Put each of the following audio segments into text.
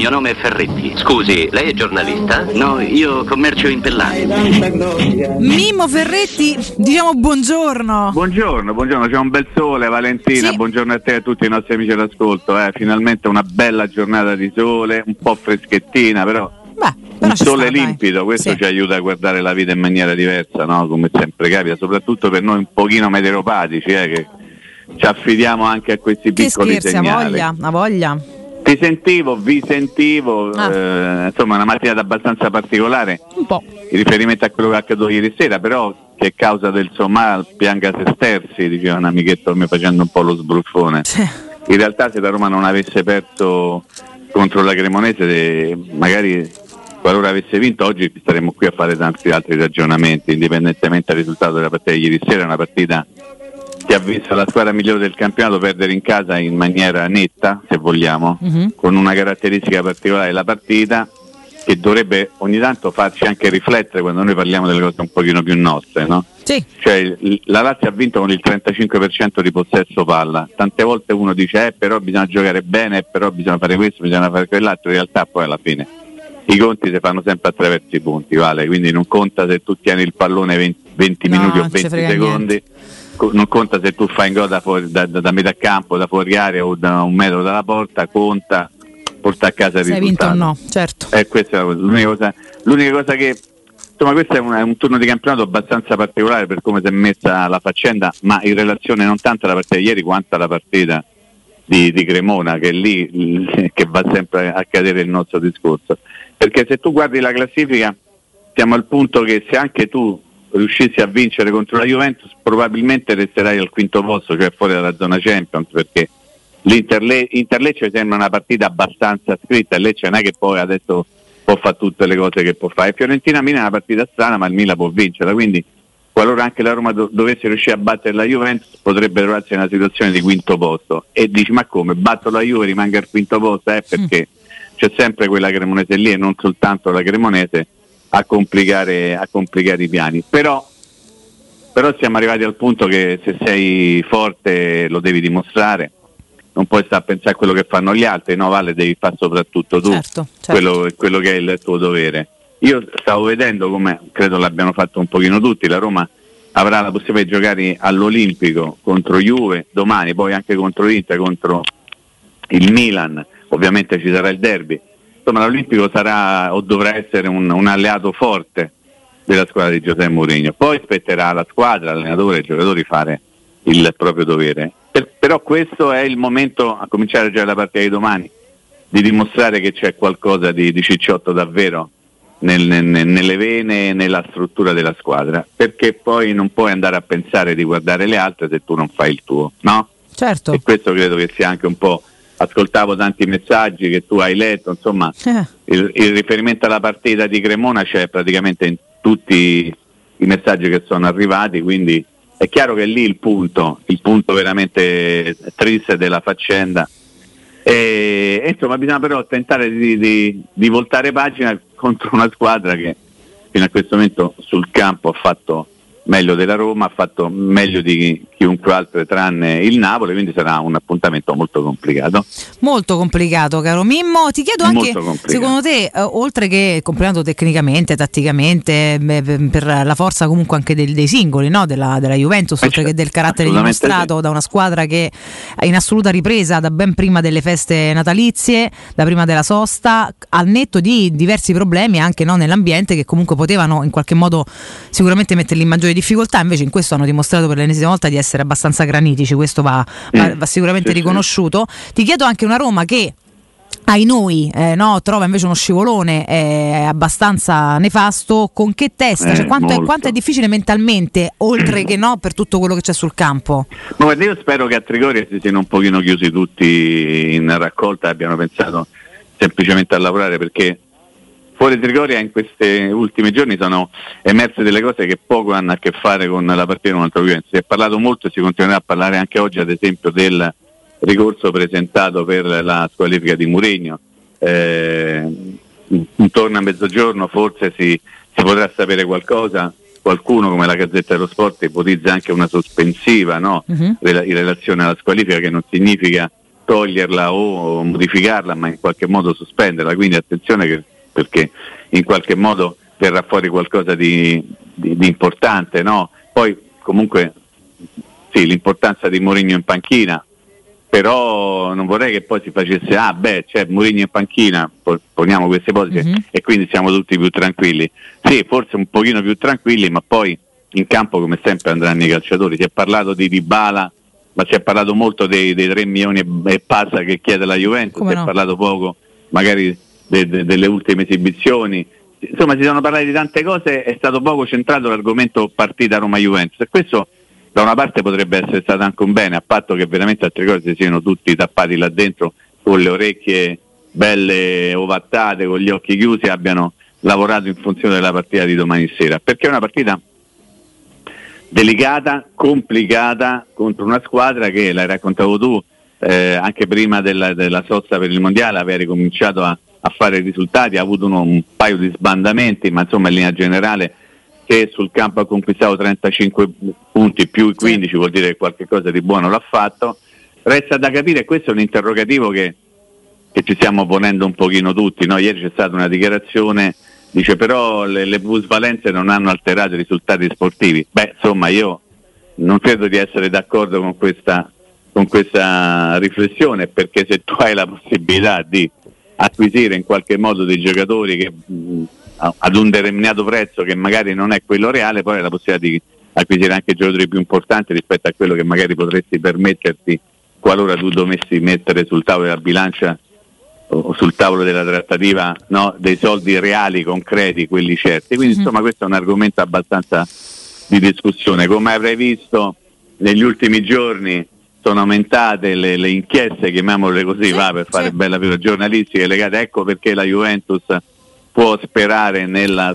mio nome è Ferretti. Scusi, lei è giornalista? No, io commercio in pellati. Mimmo Ferretti, diciamo buongiorno. Buongiorno, buongiorno, c'è un bel sole, Valentina, Sì. buongiorno a te e a tutti i nostri amici d'ascolto. Eh. Finalmente una bella giornata di sole, un po' freschettina, però Beh, però un sole sta, dai. limpido, questo Sì. ci aiuta a guardare la vita in maniera diversa, no? come sempre capita, soprattutto per noi un pochino meteoropatici, eh, che ci affidiamo anche a questi Che piccoli scherzi, ha segnali. voglia, ha voglia. Ti sentivo, vi sentivo, Ah. eh, insomma una mattinata abbastanza particolare Un po'. in riferimento a quello che è accaduto ieri sera, però che è causa del Somal pianga se sterzi, diceva un amichetto mi facendo un po' lo sbruffone. Sì. In realtà se la Roma non avesse perso contro la Cremonese, magari qualora avesse vinto oggi staremmo qui a fare tanti altri ragionamenti, indipendentemente dal risultato della partita di ieri sera, una partita che ha visto la squadra migliore del campionato perdere in casa in maniera netta, se vogliamo, Mhm. con una caratteristica particolare della partita che dovrebbe ogni tanto farci anche riflettere quando noi parliamo delle cose un pochino più nostre, no? Sì, Cioè la Lazio ha vinto con il 35% di possesso palla. Tante volte uno dice eh però bisogna giocare bene, eh, però bisogna fare questo, bisogna fare quell'altro, in realtà poi alla fine i conti si fanno sempre attraverso i punti, vale? Quindi non conta se tu tieni il pallone 20, 20 No, minuti o non ci 20 frega secondi, co- non conta se tu fai in gol da, fuori- da, da- da metà campo, da fuori area o da un metro dalla porta, conta portare a casa il se hai vinto risultato. o no, certo. Eh, questa è la cosa. l'unica cosa, l'unica cosa che insomma questo è un, è un turno di campionato abbastanza particolare per come si è messa la faccenda, ma in relazione non tanto alla partita di ieri quanto alla partita di, di Cremona, che è lì che va sempre a cadere il nostro discorso. Perché se tu guardi la classifica siamo al punto che se anche tu riuscissi a vincere contro la Juventus probabilmente resterai al quinto posto, cioè fuori dalla zona Champions, perché l'Interle- Interlecce sembra una partita abbastanza scritta e Lecce non è che poi adesso può fare tutte le cose che può fare. E Fiorentina Milan è una partita strana, ma il Milan può vincerla, quindi qualora anche la Roma do- dovesse riuscire a battere la Juventus potrebbe trovarsi in una situazione di quinto posto. E dici ma come? Batto la Juve e rimango al quinto posto? Eh, perché c'è sempre quella Cremonese lì e non soltanto la Cremonese a complicare, a complicare i piani. Però però siamo arrivati al punto che se sei forte lo devi dimostrare, non puoi stare a pensare a quello che fanno gli altri, no Vale, devi fare soprattutto tu Certo, certo. quello, quello che è il tuo dovere. Io stavo vedendo come credo l'abbiano fatto un pochino tutti, la Roma avrà la possibilità di giocare all'Olimpico contro Juve domani, poi anche contro l'Inter, contro il Milan, ovviamente ci sarà il derby. Insomma l'Olimpico sarà o dovrà essere un, un alleato forte della squadra di Giuseppe Mourinho. Poi spetterà alla squadra, all'allenatore e ai giocatori fare il proprio dovere. Per- però questo è il momento, a cominciare già la partita di domani, di dimostrare che c'è qualcosa di, di cicciotto davvero nel- nel- nelle vene e nella struttura della squadra, perché poi non puoi andare a pensare di guardare le altre se tu non fai il tuo, no? Certo. E questo credo che sia anche un po'. Ascoltavo tanti messaggi che tu hai letto, insomma, Eh, il, il riferimento alla partita di Cremona c'è praticamente in tutti i messaggi che sono arrivati, quindi è chiaro che è lì il punto, il punto veramente triste della faccenda. E, e insomma bisogna però tentare di, di- di voltare pagina contro una squadra che fino a questo momento sul campo ha fatto meglio della Roma, ha fatto meglio di chiunque altro tranne il Napoli, quindi sarà un appuntamento molto complicato. molto complicato, caro Mimmo. Ti chiedo anche, Molto complicato. secondo te, eh, oltre che complicato tecnicamente, tatticamente, beh, per, la forza comunque anche del- dei singoli no? della, della Juventus, Eh, oltre che certo, del carattere dimostrato sì. da una squadra che è in assoluta ripresa da ben prima delle feste natalizie, da prima della sosta, al netto di diversi problemi anche no, nell'ambiente che comunque potevano in qualche modo sicuramente metterli in maggiore difficoltà, invece in questo hanno dimostrato per l'ennesima volta di essere abbastanza granitici, questo va, va- Mm, va sicuramente riconosciuto. Ti chiedo anche una Roma che ai noi eh, no, trova invece uno scivolone eh, abbastanza nefasto. Con che testa? Eh, Cioè, quanto, è, quanto è difficile mentalmente, oltre che no, per tutto quello che c'è sul campo? Ma guarda, io spero che a Trigoria si siano un pochino chiusi tutti in raccolta e abbiano pensato semplicemente a lavorare perché fuori Trigoria in questi ultimi giorni sono emerse delle cose che poco hanno a che fare con la partita con l'altro Juventus. Si è parlato molto e si continuerà a parlare anche oggi ad esempio del ricorso presentato per la squalifica di Mourinho. Eh, intorno a mezzogiorno forse si, si potrà sapere qualcosa. Qualcuno come la Gazzetta dello Sport ipotizza anche una sospensiva no? Rela- in relazione alla squalifica che non significa toglierla o modificarla, ma in qualche modo sospenderla. Quindi attenzione che, perché in qualche modo verrà fuori qualcosa di, di, di importante. No? Poi comunque sì, l'importanza di Mourinho in panchina, però non vorrei che poi si facesse, ah beh, c'è Mourinho in panchina, poniamo queste ipotesi mm-hmm. e quindi siamo tutti più tranquilli. Sì, forse un pochino più tranquilli, ma poi in campo come sempre andranno i calciatori. Si è parlato di Dybala, ma si è parlato molto dei, dei 3 milioni e passa che chiede la Juventus, come si no? è parlato poco magari de, de, delle ultime esibizioni. Insomma, si sono parlati di tante cose, è stato poco centrato l'argomento partita Roma-Juventus e questo da una parte potrebbe essere stato anche un bene, a patto che veramente altre cose siano tutti tappati là dentro con le orecchie belle ovattate, con gli occhi chiusi, abbiano lavorato in funzione della partita di domani sera, perché è una partita delicata, complicata contro una squadra che, l'hai raccontato tu, eh, anche prima della, della, sosta per il mondiale aveva ricominciato a, a fare risultati, ha avuto uno, un paio di sbandamenti, ma insomma in linea generale se sul campo ha conquistato 35 punti più i 15 sì. vuol dire che qualche cosa di buono l'ha fatto. Resta da capire, questo è un interrogativo che, che ci stiamo ponendo un pochino tutti. No? Ieri c'è stata una dichiarazione Dice però le, le plusvalenze non hanno alterato i risultati sportivi. Beh, insomma, io non credo di essere d'accordo con questa, con questa riflessione perché se tu hai la possibilità di acquisire in qualche modo dei giocatori che, mh, ad un determinato prezzo che magari non è quello reale, poi hai la possibilità di acquisire anche giocatori più importanti rispetto a quello che magari potresti permetterti qualora tu dovessi mettere sul tavolo della bilancia o sul tavolo della trattativa no, dei soldi reali, concreti, quelli certi. Quindi mm-hmm. insomma questo è un argomento abbastanza di discussione. Come avrei visto negli ultimi giorni sono aumentate le, le inchieste, chiamiamole così, sì, va per fare sì. bella figura giornalistica legate, ecco perché la Juventus può sperare nella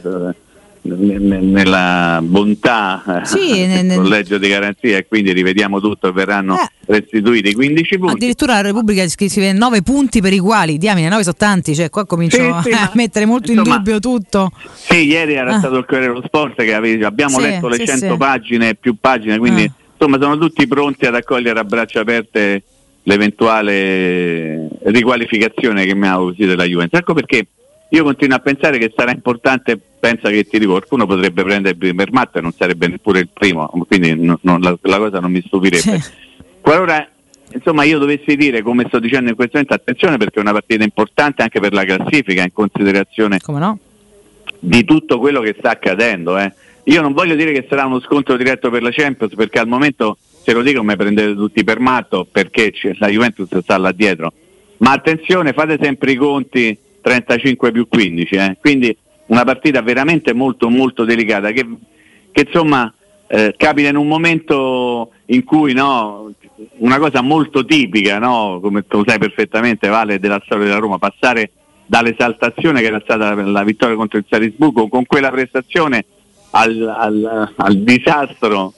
nella bontà sì, del nel collegio di garanzia e quindi rivediamo tutto e verranno eh. restituiti 15 punti. Addirittura la Repubblica scrive 9 punti per i quali, diamine, 9 sono tanti, cioè qua comincio sì, sì, a mettere molto insomma, in dubbio tutto. Sì, ieri era ah. stato il Corriere dello Sport che aveva, abbiamo letto le 100 pagine più pagine, quindi ah. Insomma sono tutti pronti ad accogliere a braccia aperte l'eventuale riqualificazione che mi ha così della Juventus. Ecco perché io continuo a pensare che sarà importante, pensa che ti dico, qualcuno potrebbe prendere matto e non sarebbe neppure il primo, quindi non, non, la, la, cosa non mi stupirebbe. Sì. Qualora insomma io dovessi dire, come sto dicendo in questo momento, attenzione perché è una partita importante anche per la classifica in considerazione no? di tutto quello che sta accadendo. Eh. Io non voglio dire che sarà uno scontro diretto per la Champions perché al momento, se lo dico, mi prendete tutti per matto perché la Juventus sta là dietro. Ma attenzione, fate sempre i conti 35 più 15, eh. quindi una partita veramente molto molto delicata che, che insomma eh, capita in un momento in cui no, una cosa molto tipica, no, come tu sai perfettamente Vale della storia della Roma, passare dall'esaltazione che era stata la vittoria contro il Salisburgo con quella prestazione al, al, al disastro,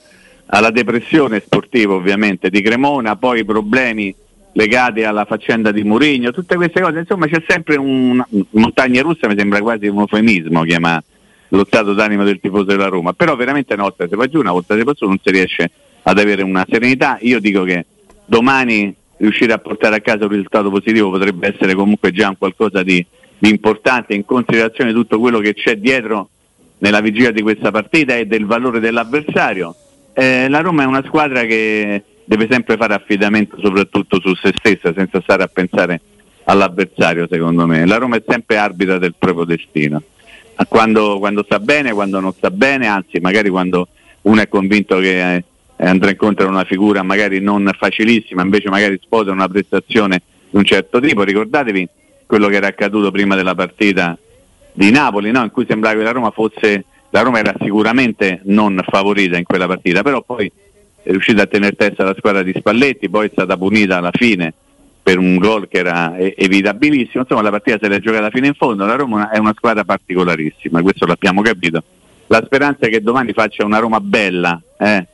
alla depressione sportiva ovviamente di Cremona, poi i problemi legati alla faccenda di Mourinho, tutte queste cose, insomma c'è sempre un montagna russa, mi sembra quasi un eufemismo, chiama lo stato d'animo del tifoso della Roma, però veramente una volta si va giù, una volta si va su, non si riesce ad avere una serenità, io dico che domani riuscire a portare a casa un risultato positivo potrebbe essere comunque già un qualcosa di, di importante in considerazione di tutto quello che c'è dietro nella vigilia di questa partita e del valore dell'avversario. Eh, la Roma è una squadra che deve sempre fare affidamento soprattutto su se stessa senza stare a pensare all'avversario secondo me. La Roma è sempre arbitra del proprio destino. Quando, quando sta bene, quando non sta bene, anzi magari quando uno è convinto che eh, andrà incontro a una figura magari non facilissima, invece magari sposa una prestazione di un certo tipo. Ricordatevi quello che era accaduto prima della partita di Napoli, no? in cui sembrava che la Roma fosse, la Roma era sicuramente non favorita in quella partita, però poi è riuscita a tenere testa la squadra di Spalletti, poi è stata punita alla fine per un gol che era evitabilissimo, insomma la partita se l'è giocata fino in fondo, la Roma è una squadra particolarissima, questo l'abbiamo capito. La speranza è che domani faccia una Roma bella, eh,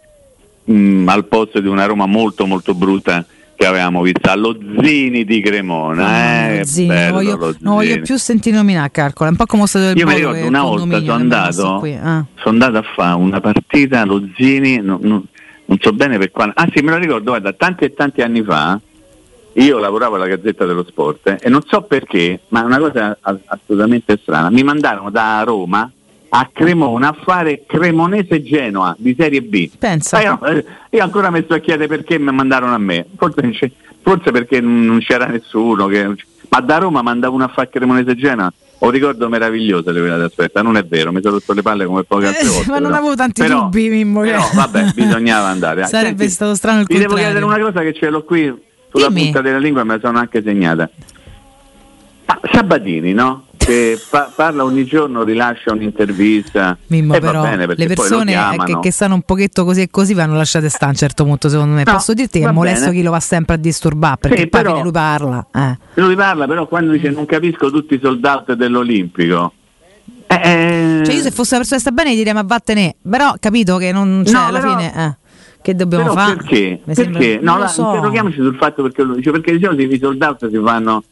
mm, al posto di una Roma molto molto brutta che avevamo visto allo Zini di Cremona. Ah, eh, Zini, non, voglio, non voglio più sentire nominare Carcola, un po' come stato del Io mi ricordo una volta sono andato, ah. sono andato a fare una partita allo Zini, non, non, non so bene per quando. Ah sì, me lo ricordo, guarda, tanti e tanti anni fa io lavoravo alla Gazzetta dello Sport eh, e non so perché, ma una cosa assolutamente strana, mi mandarono da Roma a Cremona a fare Cremonese Genoa di Serie B. Pensa. Io, eh, io, ancora mi sto a chiedere perché mi mandarono a me, forse, forse perché non c'era nessuno, che, ma da Roma mandavo uno a fare Cremonese Genoa. Ho un ricordo meraviglioso di quella aspetta, non è vero, mi sono rotto le palle come poche altre eh, volte. ma non però. avevo tanti però, dubbi, Mimmo. Però vabbè, bisognava andare. Sarebbe Senti, stato strano il Ti devo chiedere una cosa che ce l'ho qui sulla Dimmi. punta della lingua, me la sono anche segnata. Ah, Sabatini, no? Che pa- parla ogni giorno, rilascia un'intervista. Mimmo, però, bene, le persone che, che, stanno un pochetto così e così vanno lasciate stare a un certo punto, secondo me. No, Posso dirti che è molesto bene. chi lo va sempre a disturbare, perché sì, però, lui parla. Eh. Lui parla, però quando dice non capisco tutti i soldati dell'Olimpico. Eh, eh, cioè io se fosse una persona che sta bene direi ma vattene, però capito che non c'è no, alla però, fine... Eh. Che dobbiamo fare? Perché? perché? No, la, so. interroghiamoci sul fatto perché dice, perché diciamo che i soldati si fanno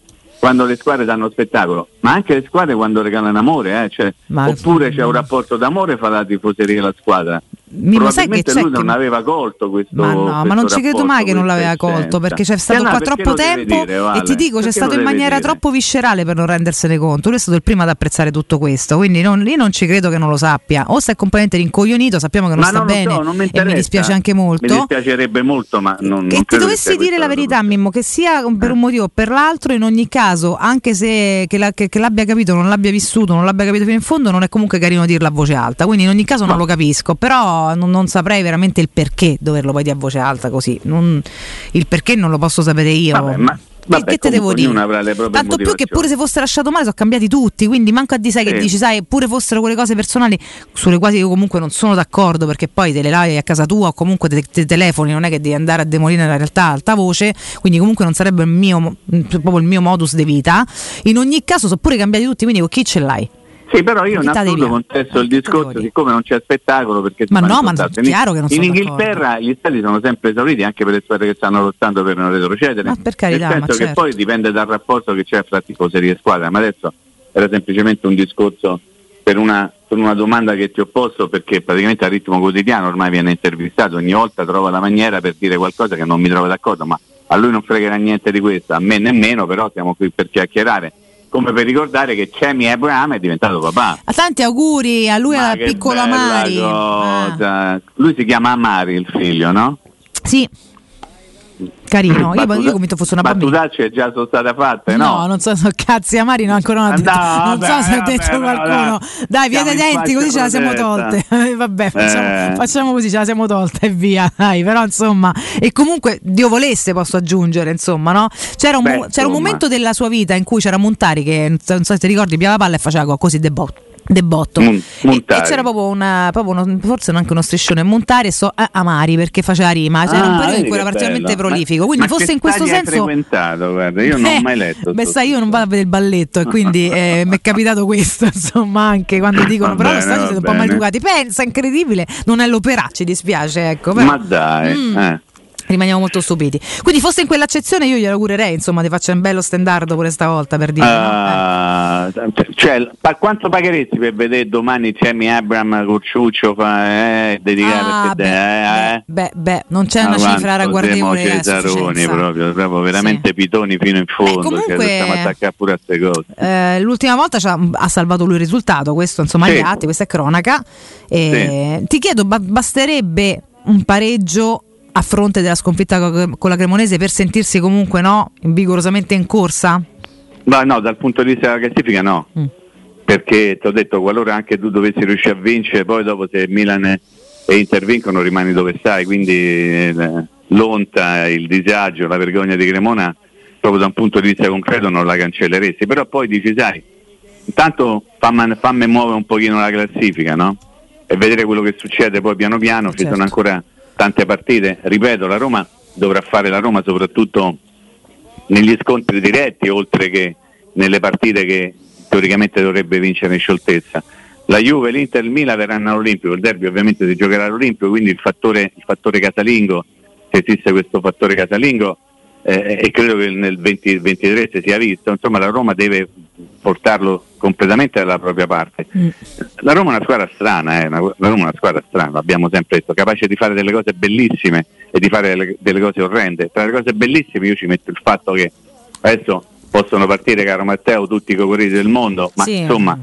quando le squadre danno spettacolo, ma anche le squadre quando regalano amore, eh? cioè, oppure c'è un rapporto d'amore fra la tifoseria e la squadra. Mi Probabilmente lui non aveva colto questo Ma no, questo ma non ci credo mai che non l'aveva colto perché c'è stato qua troppo tempo dire, vale. e ti dico c'è stato in maniera dire? troppo viscerale per non rendersene conto. Lui è stato il primo ad apprezzare tutto questo, quindi non, io non ci credo che non lo sappia. O sta completamente rincoglionito, sappiamo che non ma sta non bene so, mi e mi dispiace anche molto. Mi dispiacerebbe molto, ma non Che non ti dovessi dire la verità, Mimmo, che sia per un motivo o per l'altro, in ogni caso, anche se che, la, che, che l'abbia capito, non l'abbia vissuto, non l'abbia capito fino in fondo, non è comunque carino dirlo a voce alta. Quindi in ogni caso non lo capisco, però non, non saprei saprei veramente il perché doverlo poi dire a voce alta così. Non, il perché non lo posso sapere io. Vabbè, ma Vabbè, che te devo dire? Tanto più che pure se fosse lasciato male sono cambiati tutti, quindi manco a di sai sì. che dici, sai, pure fossero quelle cose personali sulle quali io comunque non sono d'accordo perché poi te le lavi a casa tua o comunque te, te telefoni, non è che devi andare a demolire la realtà a alta voce, quindi comunque non sarebbe il mio, proprio il mio modus di vita. In ogni caso sono pure cambiati tutti, quindi con chi ce l'hai? Sì, però io in assoluto contesto il discorso, siccome non c'è spettacolo perché ma no, ma è chiaro che non In Inghilterra d'accordo. gli stati sono sempre esauriti anche per le squadre che stanno lottando per non retrocedere. Ma per carità, Nel senso che certo. poi dipende dal rapporto che c'è fra tifoserie e squadra, ma adesso era semplicemente un discorso per una, per una, domanda che ti ho posto perché praticamente a ritmo quotidiano ormai viene intervistato, ogni volta trova la maniera per dire qualcosa che non mi trovo d'accordo, ma a lui non fregherà niente di questo, a me nemmeno, però siamo qui per chiacchierare come per ricordare che Cemi Abraham è diventato papà. A tanti auguri a lui e alla piccola Mari. Ah. Lui si chiama Amari il figlio, no? Sì. Carino, io, Battuta, io convinto fosse una bambina. Battutacce già sono state fatte, no? No, non so, so cazzi amari, no, ancora non detto. No, non vabbè, so se ha detto vabbè, qualcuno. Vabbè, Dai, via dei denti, così ce la siamo tolte. vabbè, facciamo, eh. facciamo, così, ce la siamo tolte e via. Dai, però insomma, e comunque Dio volesse, posso aggiungere, insomma, no? C'era un, Beh, c'era un momento della sua vita in cui c'era Montari che non so se ti ricordi, piava palla e faceva così de botto De Botto. E, e, c'era proprio, una, proprio uno, forse anche uno striscione. Montari e so eh, Amari perché faceva rima. C'era ah, un periodo in cui era particolarmente bello. prolifico quindi ma, fosse in questo senso frequentato? Guarda io non eh, ho mai letto beh sai io non vado a vedere il balletto e quindi eh, mi è capitato questo insomma anche quando dicono va però bene, lo stadio siete un po' maleducati. Pensa incredibile. Non è l'opera ci dispiace ecco però, ma dai mm, eh. Rimaniamo molto stupiti. Quindi fosse in quell'accezione io glielo augurerei, insomma, di faccia un bello standardo pure stavolta per dire. Uh, no? eh. Cioè, pa- quanto pagheresti per vedere domani Sammy Abram con Ciuccio fa, eh, dedicare ah, beh, eh, eh? beh, beh, non c'è una ah, cifra ragguardevole Cesaroni proprio, proprio veramente sì. pitoni fino in fondo, beh, comunque, stiamo attaccare pure a queste cose. Eh, l'ultima volta ha salvato lui il risultato, questo insomma sì. gli atti, questa è cronaca. Sì. Ti chiedo, ba- basterebbe un pareggio a fronte della sconfitta con la Cremonese per sentirsi comunque no, vigorosamente in corsa? Ma no, dal punto di vista della classifica no. Mm. Perché ti ho detto, qualora anche tu dovessi riuscire a vincere, poi dopo se Milan e Inter vincono rimani dove stai, quindi eh, l'onta, il disagio, la vergogna di Cremona, proprio da un punto di vista concreto non la cancelleresti. Però poi dici, sai, intanto fammi, fammi muovere un pochino la classifica, no? E vedere quello che succede poi piano piano, certo. ci sono ancora tante partite, ripeto, la Roma dovrà fare la Roma soprattutto negli scontri diretti, oltre che nelle partite che teoricamente dovrebbe vincere in scioltezza. La Juve, l'Inter e il Milan verranno all'Olimpico, il derby ovviamente si giocherà all'Olimpico, quindi il fattore, il fattore casalingo, se esiste questo fattore casalingo, eh, e credo che nel 2023 si sia visto, insomma la Roma deve portarlo completamente dalla propria parte. Mm. La Roma è una squadra strana, eh, la Roma è una squadra strana, l'abbiamo sempre detto, capace di fare delle cose bellissime e di fare delle, delle cose orrende. Tra le cose bellissime io ci metto il fatto che adesso possono partire, caro Matteo, tutti i cocoriti del mondo, ma sì, insomma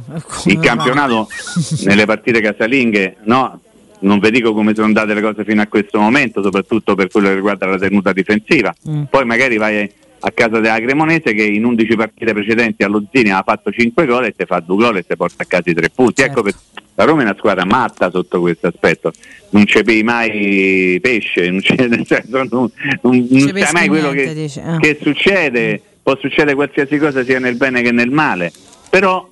in campionato, nelle partite casalinghe, no, non vi dico come sono andate le cose fino a questo momento, soprattutto per quello che riguarda la tenuta difensiva. Mm. Poi magari vai a casa della Cremonese che in 11 partite precedenti allo Zini ha fatto 5 gol e ti fa 2 gol e ti porta a casa i 3 punti. Certo. Ecco per, la Roma è una squadra matta sotto questo aspetto, non c'è mai pesce, non, c'è, nel senso, non, non, non sai mai quello niente, che, dice, eh. che succede, può succedere qualsiasi cosa sia nel bene che nel male, però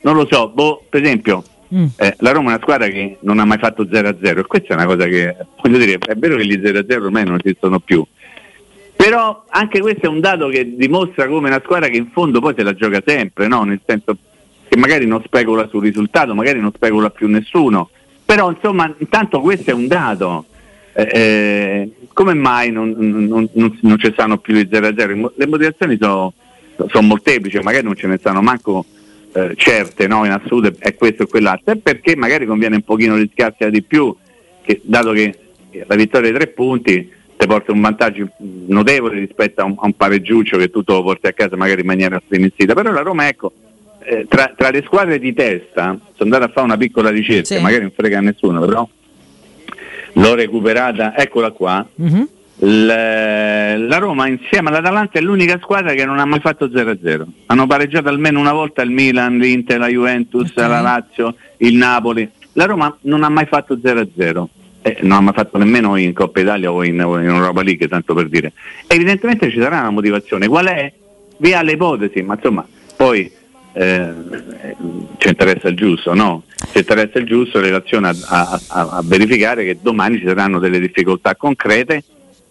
non lo so, boh, per esempio Mm. Eh, la Roma è una squadra che non ha mai fatto 0-0 e questa è una cosa che, voglio dire, è vero che gli 0-0 ormai non esistono più, però anche questo è un dato che dimostra come una squadra che in fondo poi se la gioca sempre, no? nel senso che magari non specula sul risultato, magari non specula più nessuno, però insomma intanto questo è un dato. Eh, eh come mai non, non, non, non, ci stanno più i 0-0? Le motivazioni sono, sono molteplici, magari non ce ne stanno manco eh, certe no? in assoluto è questo e quell'altro, è perché magari conviene un pochino rischiarsi di più, che, dato che la vittoria dei tre punti ti porta un vantaggio notevole rispetto a un, a un pareggiuccio che tu lo porti a casa magari in maniera striminzita, però la Roma ecco, eh, tra, tra, le squadre di testa, sono andato a fare una piccola ricerca, sì. magari non frega a nessuno, però l'ho recuperata, eccola qua. Mm-hmm la Roma insieme all'Atalanta è l'unica squadra che non ha mai fatto 0-0. Hanno pareggiato almeno una volta il Milan, l'Inter, la Juventus, okay. la Lazio, il Napoli. La Roma non ha mai fatto 0-0. Eh, non ha fatto nemmeno in Coppa Italia o in, in Europa League, tanto per dire. Evidentemente ci sarà una motivazione. Qual è? Via le ma insomma, poi eh, ci interessa il giusto, no? Ci interessa il giusto in relazione a, a, a verificare che domani ci saranno delle difficoltà concrete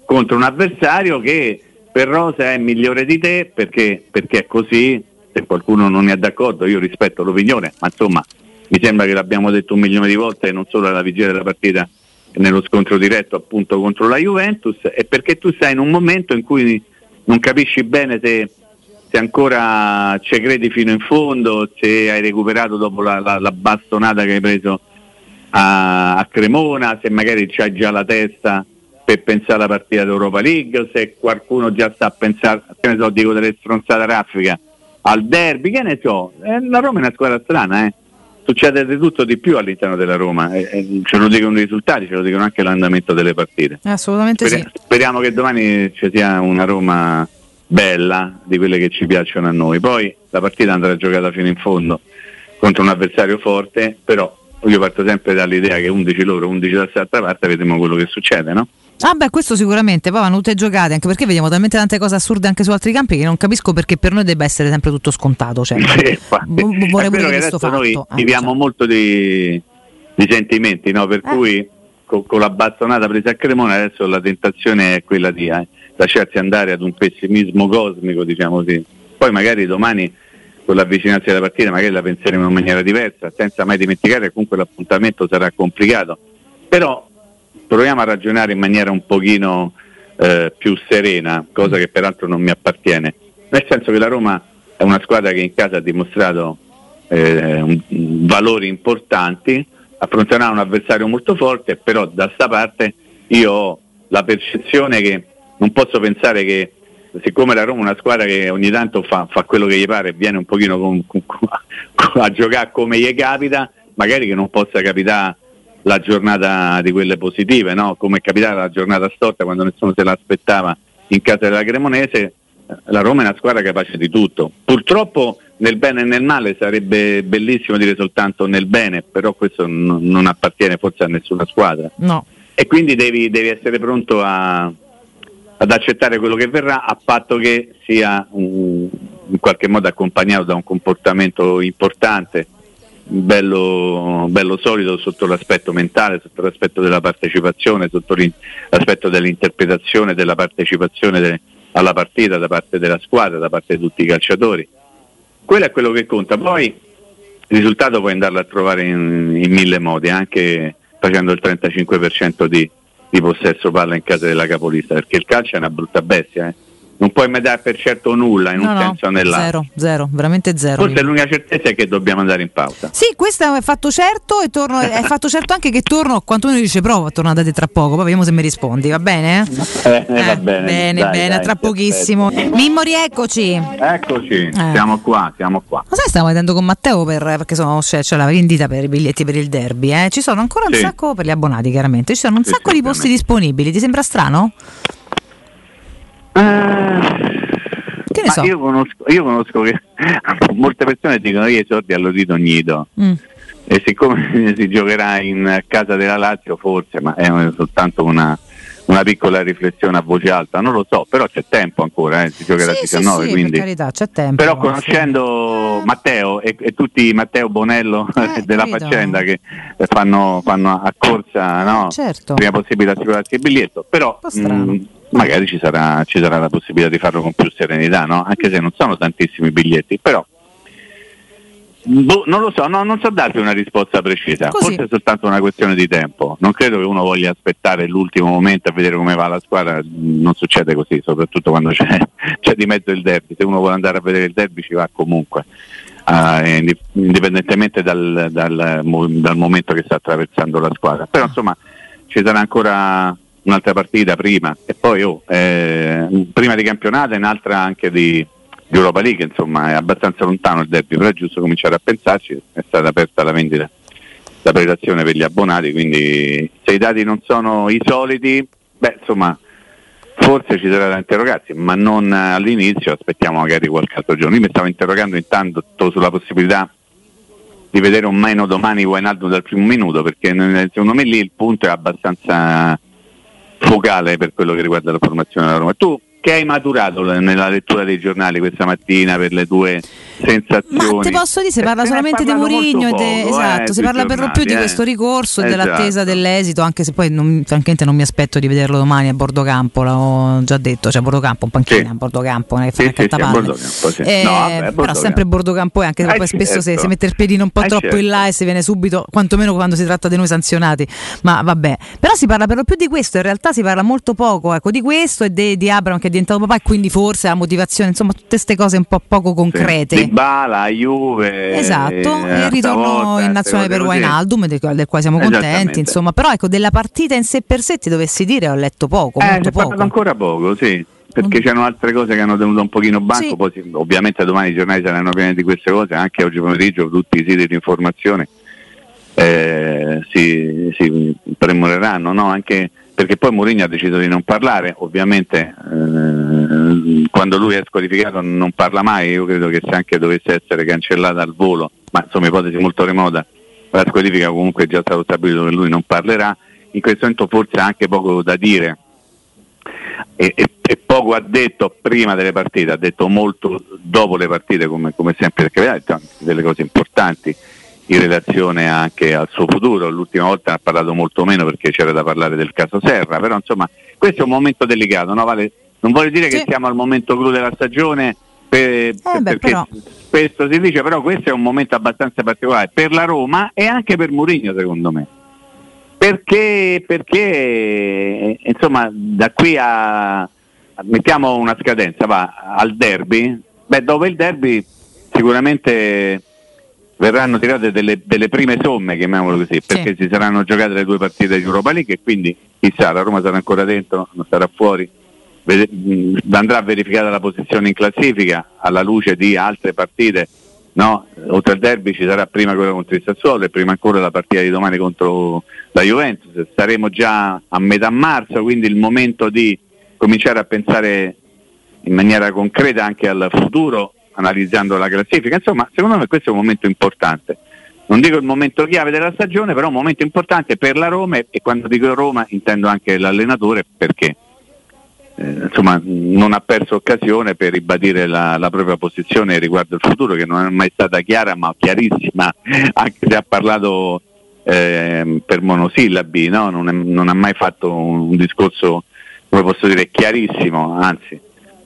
contro un avversario che per Rosa è migliore di te perché, perché è così, se qualcuno non è d'accordo io rispetto l'opinione, ma insomma mi sembra che l'abbiamo detto un milione di volte non solo alla vigilia della partita nello scontro diretto appunto contro la Juventus e perché tu sei in un momento in cui non capisci bene se, se ancora ci credi fino in fondo, se hai recuperato dopo la, la, la bastonata che hai preso a, a Cremona, se magari c'hai già la testa per pensare alla partita d'Europa League, se qualcuno già sta a pensare, che ne so, dico delle stronzate raffica, al derby, che ne so, eh, la Roma è una squadra strana, eh. Succede di tutto di più all'interno della Roma, eh, eh, ce lo dicono i risultati, ce lo dicono anche l'andamento delle partite. Assolutamente Sper- sì. Speriamo che domani ci sia una Roma bella, di quelle che ci piacciono a noi, poi la partita andrà giocata fino in fondo contro un avversario forte, però io parto sempre dall'idea che 11 loro, 11 da quest'altra parte, vedremo quello che succede, no? Ah beh, questo sicuramente, poi vanno tutte giocate, anche perché vediamo talmente tante cose assurde anche su altri campi che non capisco perché per noi debba essere sempre tutto scontato. Cioè, sì, v- vorrei pure questo fatto. Noi eh, viviamo so. molto di, di, sentimenti, no? per eh. cui con, con, la bastonata presa a Cremona adesso la tentazione è quella di eh, lasciarsi andare ad un pessimismo cosmico, diciamo così. Poi magari domani con l'avvicinarsi della partita magari la penseremo in maniera diversa, senza mai dimenticare che comunque l'appuntamento sarà complicato. Però proviamo a ragionare in maniera un pochino eh, più serena, cosa che peraltro non mi appartiene, nel senso che la Roma è una squadra che in casa ha dimostrato eh, un, valori importanti, affronterà un avversario molto forte, però da sta parte io ho la percezione che non posso pensare che siccome la Roma è una squadra che ogni tanto fa, fa quello che gli pare e viene un pochino con, con, con, a giocare come gli capita, magari che non possa capitare la giornata di quelle positive, no? come è capitata la giornata storta quando nessuno se l'aspettava in casa della Cremonese, la Roma è una squadra capace di tutto. Purtroppo nel bene e nel male sarebbe bellissimo dire soltanto nel bene, però questo n- non appartiene forse a nessuna squadra. No. E quindi devi, devi essere pronto a, ad accettare quello che verrà a patto che sia un, in qualche modo accompagnato da un comportamento importante bello, bello solido sotto l'aspetto mentale, sotto l'aspetto della partecipazione, sotto l'aspetto dell'interpretazione della partecipazione de- alla partita da parte della squadra, da parte di tutti i calciatori. Quello è quello che conta. Poi il risultato puoi andarlo a trovare in, in mille modi, anche facendo il 35% di, di possesso palla in casa della capolista, perché il calcio è una brutta bestia. Eh? Non puoi mai dare per certo nulla in No, un no, senso o nell'altro. zero, zero, veramente zero. Forse l'unica certezza è che dobbiamo andare in pausa. Sì, questo è fatto certo e torno, è fatto certo anche che torno, quantomeno dice provo a tornare da te tra poco, poi vediamo se mi rispondi, va bene? Eh, va Eh, bene. bene, dai, bene, dai, tra pochissimo. Mimmo, rieccoci. aspetto. Eccoci, Eh. siamo qua, siamo qua. Ma sai, stavo vedendo con Matteo per, perché sono, c'è, c'è la vendita per i biglietti per il derby. Eh? Ci sono ancora un Sì. sacco per gli abbonati, chiaramente. Ci sono un sacco di posti disponibili. Ti sembra strano? Che ne so? io, conosco, io conosco che molte persone dicono io i soldi all'Odito Nido Mm. e siccome si giocherà in casa della Lazio forse, ma è soltanto una, una piccola riflessione a voce alta, non lo so, però c'è tempo ancora, eh, si giocherà Sì, sì, 19, sì, quindi... per carità, c'è tempo. Però Sì. conoscendo Matteo e, e tutti Matteo Bonello Eh, della capito. faccenda che fanno, fanno a corsa no? Certo. prima possibile assicurarsi il biglietto, però mh, magari ci sarà, ci sarà la possibilità di farlo con più serenità, no? anche se non sono tantissimi biglietti, però boh, non lo so, no, non so darti una risposta precisa, Così. forse è soltanto una questione di tempo, non credo che uno voglia aspettare l'ultimo momento a vedere come va la squadra, non succede così, soprattutto quando c'è, c'è di mezzo il derby, se uno vuole andare a vedere il derby ci va comunque. eh, indi- indipendentemente dal, dal dal momento che sta attraversando la squadra. Però insomma ci sarà ancora un'altra partita prima e poi oh, eh, prima di campionato e un'altra anche di, di Europa League, insomma è abbastanza lontano il derby, però è giusto cominciare a pensarci, è stata aperta la vendita, la prelazione per gli abbonati, quindi se i dati non sono i soliti, beh insomma forse ci sarà da interrogarsi, ma non all'inizio, aspettiamo magari qualche altro giorno. Io mi stavo interrogando intanto sulla possibilità di vedere un meno domani Wijnaldum dal primo minuto, perché secondo me lì il punto è abbastanza focale per quello che riguarda la formazione della Roma. Tu che hai maturato nella lettura dei giornali questa mattina per le tue sensazioni? Ma ti posso dire, si parla Eh, se solamente di Mourinho, e poco, esatto, eh, si parla per lo più di giornali, questo eh. ricorso e dell'attesa Esatto. dell'esito, anche se poi non, francamente non mi aspetto di vederlo domani a Bordocampo, l'ho già detto, c'è Bordocampo, un panchina Sì. a Bordocampo, non è che Sì, fa sì, sì, a. Bordocampo, sì. Eh, No, vabbè, a però sempre Bordocampo è anche se Eh, poi spesso certo. si, si mette il piedino un po' Eh, troppo in certo. là e si viene subito, quantomeno quando si tratta di noi sanzionati, ma vabbè. Però si parla per lo più di questo, in realtà si parla molto poco ecco, di questo e de- di Abraham che diventato papà e quindi forse la motivazione, insomma tutte queste cose un po' poco concrete. Di Bala, Juve. Esatto, eh, e il ritorno stavolta, in nazionale per. Wijnaldum, del, del quale siamo contenti, insomma, però ecco, della partita in sé per sé ti dovessi dire, ho letto poco, Eh, molto poco. ancora poco, sì. Perché c'erano altre cose che hanno tenuto un pochino banco, Sì. poi sì, ovviamente domani i giornali saranno pieni di queste cose, anche oggi pomeriggio tutti i siti di informazione eh, si, si premureranno, no? Anche perché poi Mourinho ha deciso di non parlare, ovviamente eh, quando lui è squalificato non parla mai, io credo che se anche dovesse essere cancellata al volo, ma insomma ipotesi molto remota, la squalifica comunque è già stato stabilito che lui non parlerà, in questo momento forse ha anche poco da dire. E, e- e poco ha detto prima delle partite, ha detto molto dopo le partite come, come sempre, perché ha detto delle cose importanti in relazione anche al suo futuro. L'ultima volta ha parlato molto meno perché c'era da parlare del caso Serra, però insomma questo è un momento delicato, no? Vale? non voglio dire Sì. che siamo al momento clou della stagione per- Eh, beh, perché però. spesso si dice, però questo è un momento abbastanza particolare per la Roma e anche per Mourinho secondo me. Perché, perché insomma da qui a, a- mettiamo una scadenza, va al derby, beh dopo il derby sicuramente verranno tirate delle, delle prime somme, chiamiamolo così, perché si saranno giocate le due partite di Europa League e quindi chissà la Roma sarà ancora dentro, non sarà fuori, andrà verificata la posizione in classifica alla luce di altre partite. No? Oltre al derby ci sarà prima quella contro il Sassuolo e prima ancora la partita di domani contro la Juventus. Saremo già a metà marzo, quindi il momento di cominciare a pensare in maniera concreta anche al futuro, analizzando la classifica. Insomma, secondo me questo è un momento importante. Non dico il momento chiave della stagione, però un momento importante per la Roma e, quando dico Roma intendo anche l'allenatore perché eh, insomma, non ha perso occasione per ribadire la, la propria posizione riguardo il futuro che non è mai stata chiara ma chiarissima, anche se ha parlato ehm, per monosillabi, no? non, è- non ha mai fatto un, un discorso, come posso dire, chiarissimo, anzi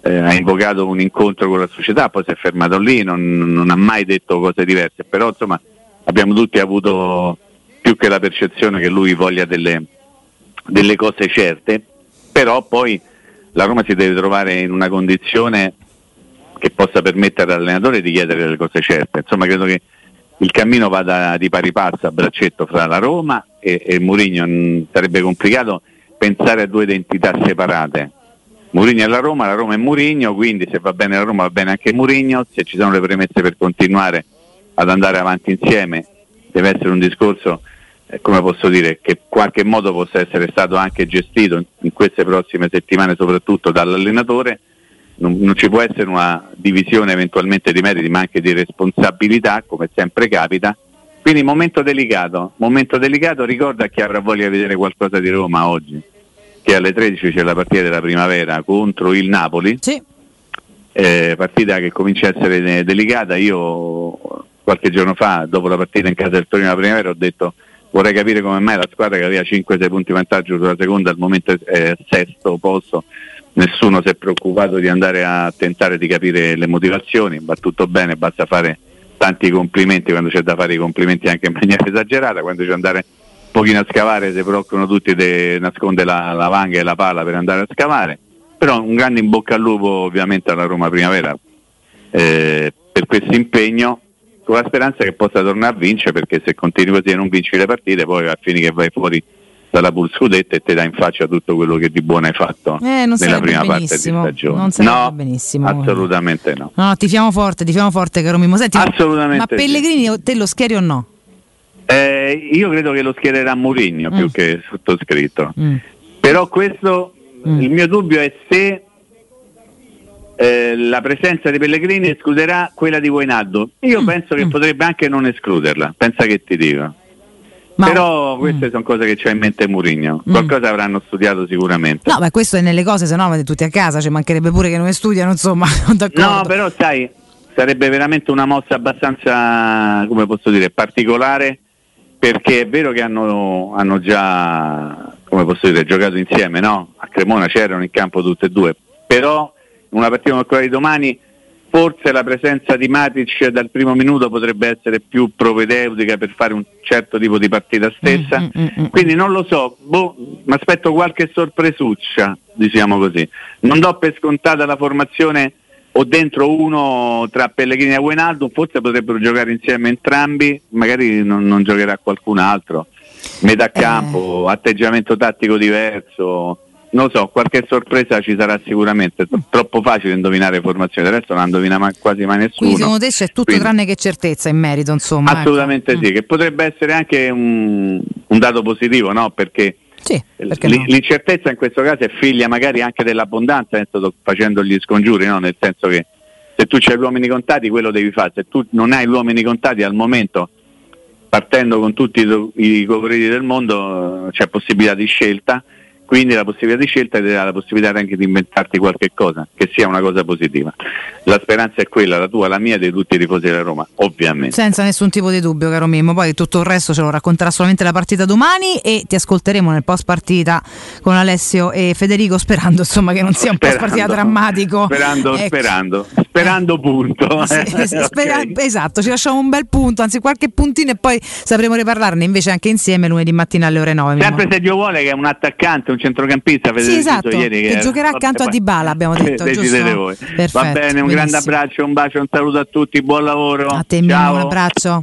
eh, ha invocato un incontro con la società, poi si è fermato lì, non, non ha mai detto cose diverse, però insomma abbiamo tutti avuto più che la percezione che lui voglia delle, delle cose certe, però poi la Roma si deve trovare in una condizione che possa permettere all'allenatore di chiedere le cose certe. Insomma, credo che il cammino vada di pari passo a braccetto fra la Roma e, e Mourinho. Sarebbe complicato pensare a due identità separate. Mourinho è la Roma, la Roma è Mourinho, quindi se va bene la Roma va bene anche Mourinho, se ci sono le premesse per continuare ad andare avanti insieme deve essere un discorso, eh, come posso dire, che in qualche modo possa essere stato anche gestito in, queste prossime settimane soprattutto dall'allenatore. Non, non, ci può essere una divisione eventualmente di meriti ma anche di responsabilità come sempre capita. Quindi momento delicato momento delicato ricorda chi avrà voglia di vedere qualcosa di Roma oggi che alle 13 c'è la partita della primavera contro il Napoli. Sì. eh, partita che comincia a essere delicata. Io qualche giorno fa dopo la partita in casa del Torino della primavera ho detto vorrei capire come mai la squadra che aveva 5-6 punti vantaggio sulla seconda al momento è sesto posto. Nessuno si è preoccupato di andare a tentare di capire le motivazioni, va tutto bene, basta fare tanti complimenti. Quando c'è da fare i complimenti anche in maniera esagerata, quando c'è da andare pochino a scavare si preoccupano tutti di nascondere la, la vanga e la palla per andare a scavare, però un grande in bocca al lupo ovviamente alla Roma Primavera eh, per questo impegno con la speranza che possa tornare a vincere perché se continui così e non vinci le partite poi a fine che vai fuori dalla Pool Scudetto e ti dà in faccia tutto quello che di buono hai fatto eh, nella prima parte di stagione. Non no, benissimo. Assolutamente no. No, ti fiamo forte, ti fiamo forte caro Mimo. Senti, assolutamente ma Pellegrini sì. te lo schieri o no? Eh, io credo che lo schiererà Mourinho mm. più che sottoscritto. Mm. Però questo, mm. il mio dubbio è se eh, la presenza di Pellegrini escluderà quella di Guainaldo. Io mm. penso che mm. potrebbe anche non escluderla. Pensa che ti dico. Ma... Però queste mm. sono cose che c'ha in mente Murigno. Mm. Qualcosa avranno studiato sicuramente. No, ma questo è nelle cose, se no avete tutti a casa, ci mancherebbe pure che non studiano, insomma. no, però sai, sarebbe veramente una mossa abbastanza, come posso dire, particolare, perché è vero che hanno, hanno già, come posso dire, giocato insieme, no? A Cremona c'erano in campo tutte e due, però una partita come quella di domani forse la presenza di Matic dal primo minuto potrebbe essere più propedeutica per fare un certo tipo di partita stessa, mm, mm, mm, mm. quindi non lo so, boh, mi aspetto qualche sorpresuccia, diciamo così. Non do per scontata la formazione o dentro uno tra Pellegrini e Wijnaldum, forse potrebbero giocare insieme entrambi, magari non, non giocherà qualcun altro. Metà eh. campo, eh. atteggiamento tattico diverso non so, qualche sorpresa ci sarà sicuramente. Troppo facile indovinare formazioni, adesso non indovina ma, quasi mai nessuno. Quindi secondo te c'è tutto Quindi, tranne che certezza in merito, insomma. Ecco. Assolutamente ecco. sì, che potrebbe essere anche un, un dato positivo, no? Perché, sì, perché l- no? l'incertezza in questo caso è figlia magari anche dell'abbondanza, sto facendo gli scongiuri, no? Nel senso che se tu c'hai gli uomini contati quello devi fare, se tu non hai gli uomini contati al momento partendo con tutti i copriti del mondo c'è possibilità di scelta quindi la possibilità di scelta ti dà la possibilità anche di inventarti qualche cosa, che sia una cosa positiva. La speranza è quella, la tua, la mia e di tutti i tifosi della Roma, ovviamente. Senza nessun tipo di dubbio, caro Mimmo. Poi tutto il resto ce lo racconterà solamente la partita domani e ti ascolteremo nel post partita con Alessio e Federico, sperando insomma che non sia un post partita drammatico. Sperando, ecco. sperando, sperando punto. Sì, spera- okay. Esatto, ci lasciamo un bel punto, anzi qualche puntino e poi sapremo riparlarne invece anche insieme lunedì mattina alle ore 9. Sempre Mimmo. se Dio vuole che è un attaccante, un centrocampista sì, esatto, ieri che, che giocherà accanto a Dybala abbiamo detto decidete voi Perfetto, va bene un benissimo. grande abbraccio un bacio un saluto a tutti buon lavoro a te Ciao. un abbraccio